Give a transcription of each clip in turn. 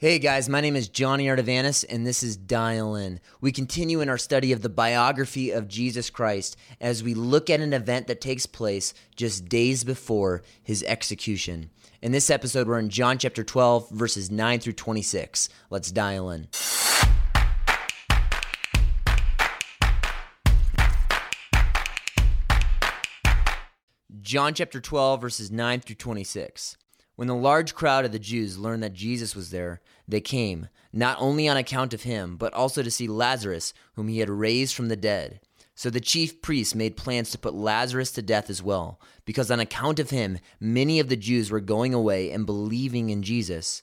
Hey guys, my name is Johnny Artavanis, and this is Dial In. We continue in our study of the biography of Jesus Christ as we look at an event that takes place just days before his execution. In this episode, we're in John chapter 12, verses 9 through 26. Let's dial in. John chapter 12, verses 9 through 26. When the large crowd of the Jews learned that Jesus was there, they came, not only on account of him, but also to see Lazarus, whom he had raised from the dead. So the chief priests made plans to put Lazarus to death as well, because on account of him, many of the Jews were going away and believing in Jesus.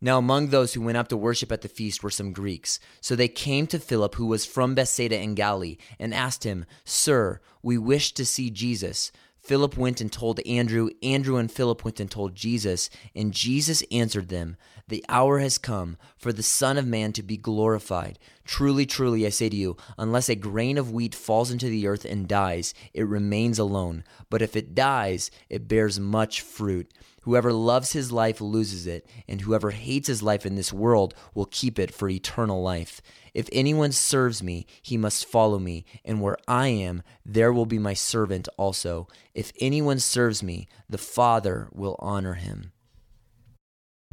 Now, among those who went up to worship at the feast were some Greeks. So they came to Philip, who was from Bethsaida in Galilee, and asked him, Sir, we wish to see Jesus. Philip went and told Andrew. Andrew and Philip went and told Jesus. And Jesus answered them, The hour has come for the Son of Man to be glorified. Truly, truly, I say to you, unless a grain of wheat falls into the earth and dies, it remains alone. But if it dies, it bears much fruit. Whoever loves his life loses it, and whoever hates his life in this world will keep it for eternal life. If anyone serves me, he must follow me, and where I am, there will be my servant also. If anyone serves me, the Father will honor him.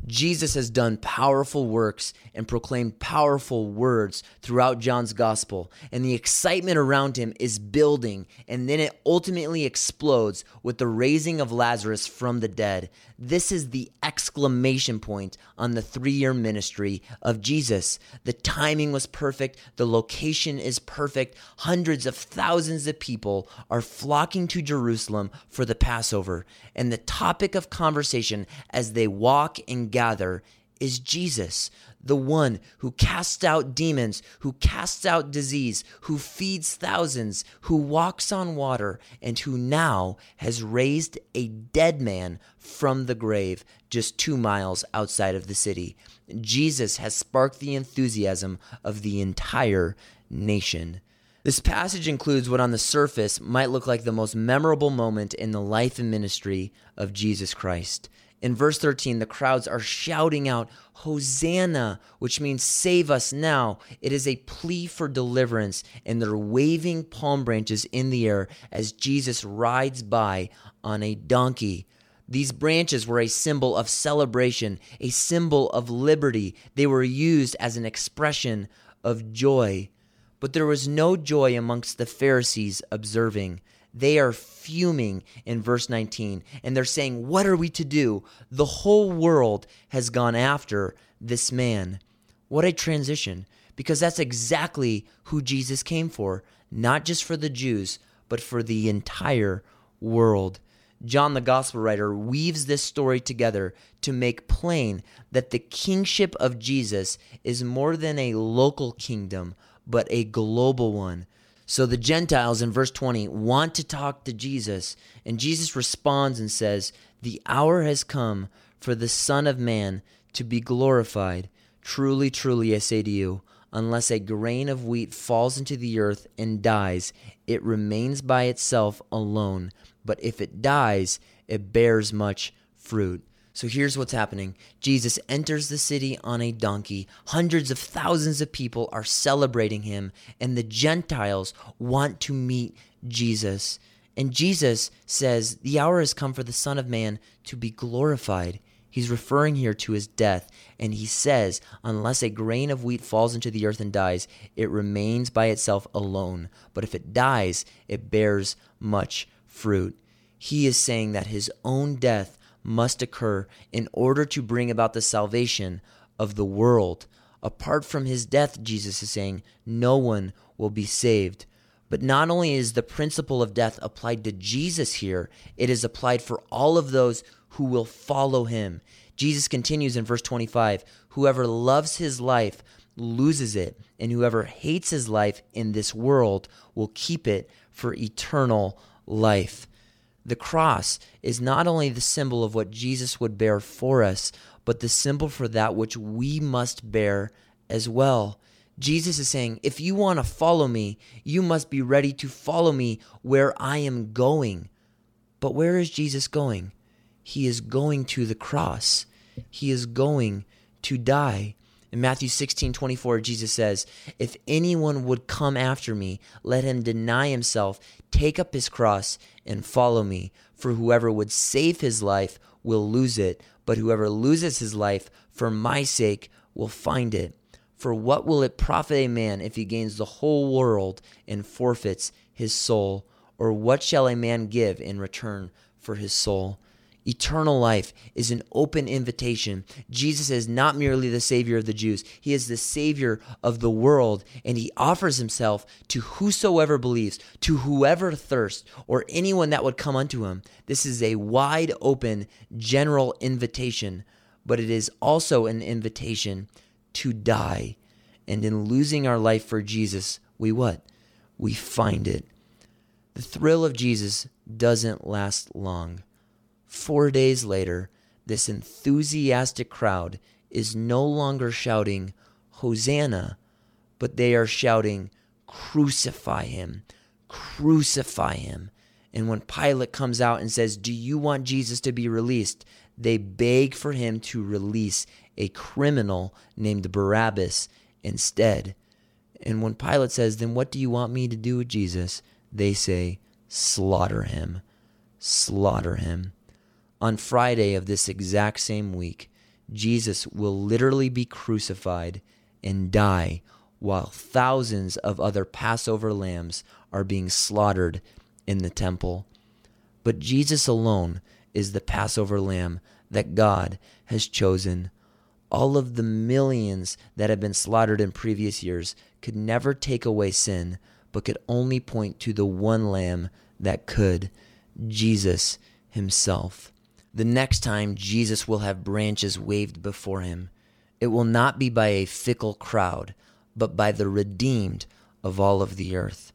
Jesus has done powerful works and proclaimed powerful words throughout John's gospel, and the excitement around him is building, and then it ultimately explodes with the raising of Lazarus from the dead. This is the exclamation point on the three year ministry of Jesus. The timing was perfect, the location is perfect. Hundreds of thousands of people are flocking to Jerusalem for the Passover, and the topic of conversation as they walk and gather is Jesus, the one who casts out demons, who casts out disease, who feeds thousands, who walks on water, and who now has raised a dead man from the grave just two miles outside of the city. Jesus has sparked the enthusiasm of the entire nation. This passage includes what on the surface might look like the most memorable moment in the life and ministry of Jesus Christ. In verse 13, the crowds are shouting out, Hosanna, which means save us now. It is a plea for deliverance, and they're waving palm branches in the air as Jesus rides by on a donkey. These branches were a symbol of celebration, a symbol of liberty. They were used as an expression of joy. But there was no joy amongst the Pharisees observing. They are fuming in verse 19 and they're saying, What are we to do? The whole world has gone after this man. What a transition, because that's exactly who Jesus came for, not just for the Jews, but for the entire world. John, the gospel writer, weaves this story together to make plain that the kingship of Jesus is more than a local kingdom, but a global one. So the Gentiles in verse 20 want to talk to Jesus, and Jesus responds and says, The hour has come for the Son of Man to be glorified. Truly, truly, I say to you, unless a grain of wheat falls into the earth and dies, it remains by itself alone. But if it dies, it bears much fruit. So here's what's happening Jesus enters the city on a donkey. Hundreds of thousands of people are celebrating him, and the Gentiles want to meet Jesus. And Jesus says, The hour has come for the Son of Man to be glorified. He's referring here to his death, and he says, Unless a grain of wheat falls into the earth and dies, it remains by itself alone. But if it dies, it bears much fruit. He is saying that his own death must occur in order to bring about the salvation of the world. Apart from his death, Jesus is saying, no one will be saved. But not only is the principle of death applied to Jesus here, it is applied for all of those who will follow him. Jesus continues in verse 25 Whoever loves his life loses it, and whoever hates his life in this world will keep it for eternal life. The cross is not only the symbol of what Jesus would bear for us, but the symbol for that which we must bear as well. Jesus is saying, if you want to follow me, you must be ready to follow me where I am going. But where is Jesus going? He is going to the cross. He is going to die. In Matthew 16, 24, Jesus says, If anyone would come after me, let him deny himself, take up his cross, and follow me. For whoever would save his life will lose it, but whoever loses his life for my sake will find it. For what will it profit a man if he gains the whole world and forfeits his soul? Or what shall a man give in return for his soul? Eternal life is an open invitation. Jesus is not merely the Savior of the Jews, He is the Savior of the world, and He offers Himself to whosoever believes, to whoever thirsts, or anyone that would come unto Him. This is a wide open, general invitation, but it is also an invitation to die. And in losing our life for Jesus, we what? We find it. The thrill of Jesus doesn't last long. Four days later, this enthusiastic crowd is no longer shouting, Hosanna, but they are shouting, Crucify him, crucify him. And when Pilate comes out and says, Do you want Jesus to be released? They beg for him to release a criminal named Barabbas instead. And when Pilate says, Then what do you want me to do with Jesus? They say, Slaughter him, slaughter him on Friday of this exact same week, Jesus will literally be crucified and die while thousands of other Passover lambs are being slaughtered in the temple. But Jesus alone is the Passover lamb that God has chosen. All of the millions that have been slaughtered in previous years could never take away sin, but could only point to the one lamb that could Jesus himself. The next time Jesus will have branches waved before him, it will not be by a fickle crowd, but by the redeemed of all of the earth.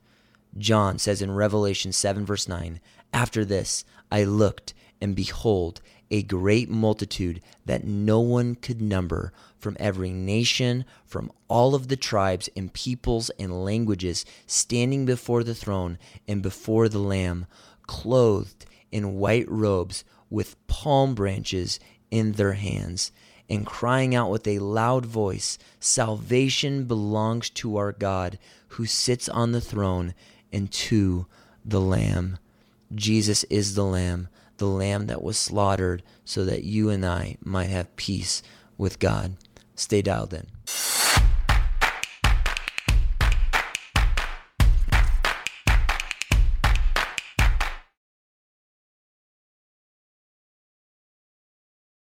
John says in Revelation 7, verse 9, After this I looked, and behold, a great multitude that no one could number from every nation, from all of the tribes and peoples and languages, standing before the throne and before the Lamb, clothed in white robes with palm branches in their hands and crying out with a loud voice Salvation belongs to our God who sits on the throne and to the Lamb. Jesus is the Lamb, the Lamb that was slaughtered so that you and I might have peace with God. Stay dialed in.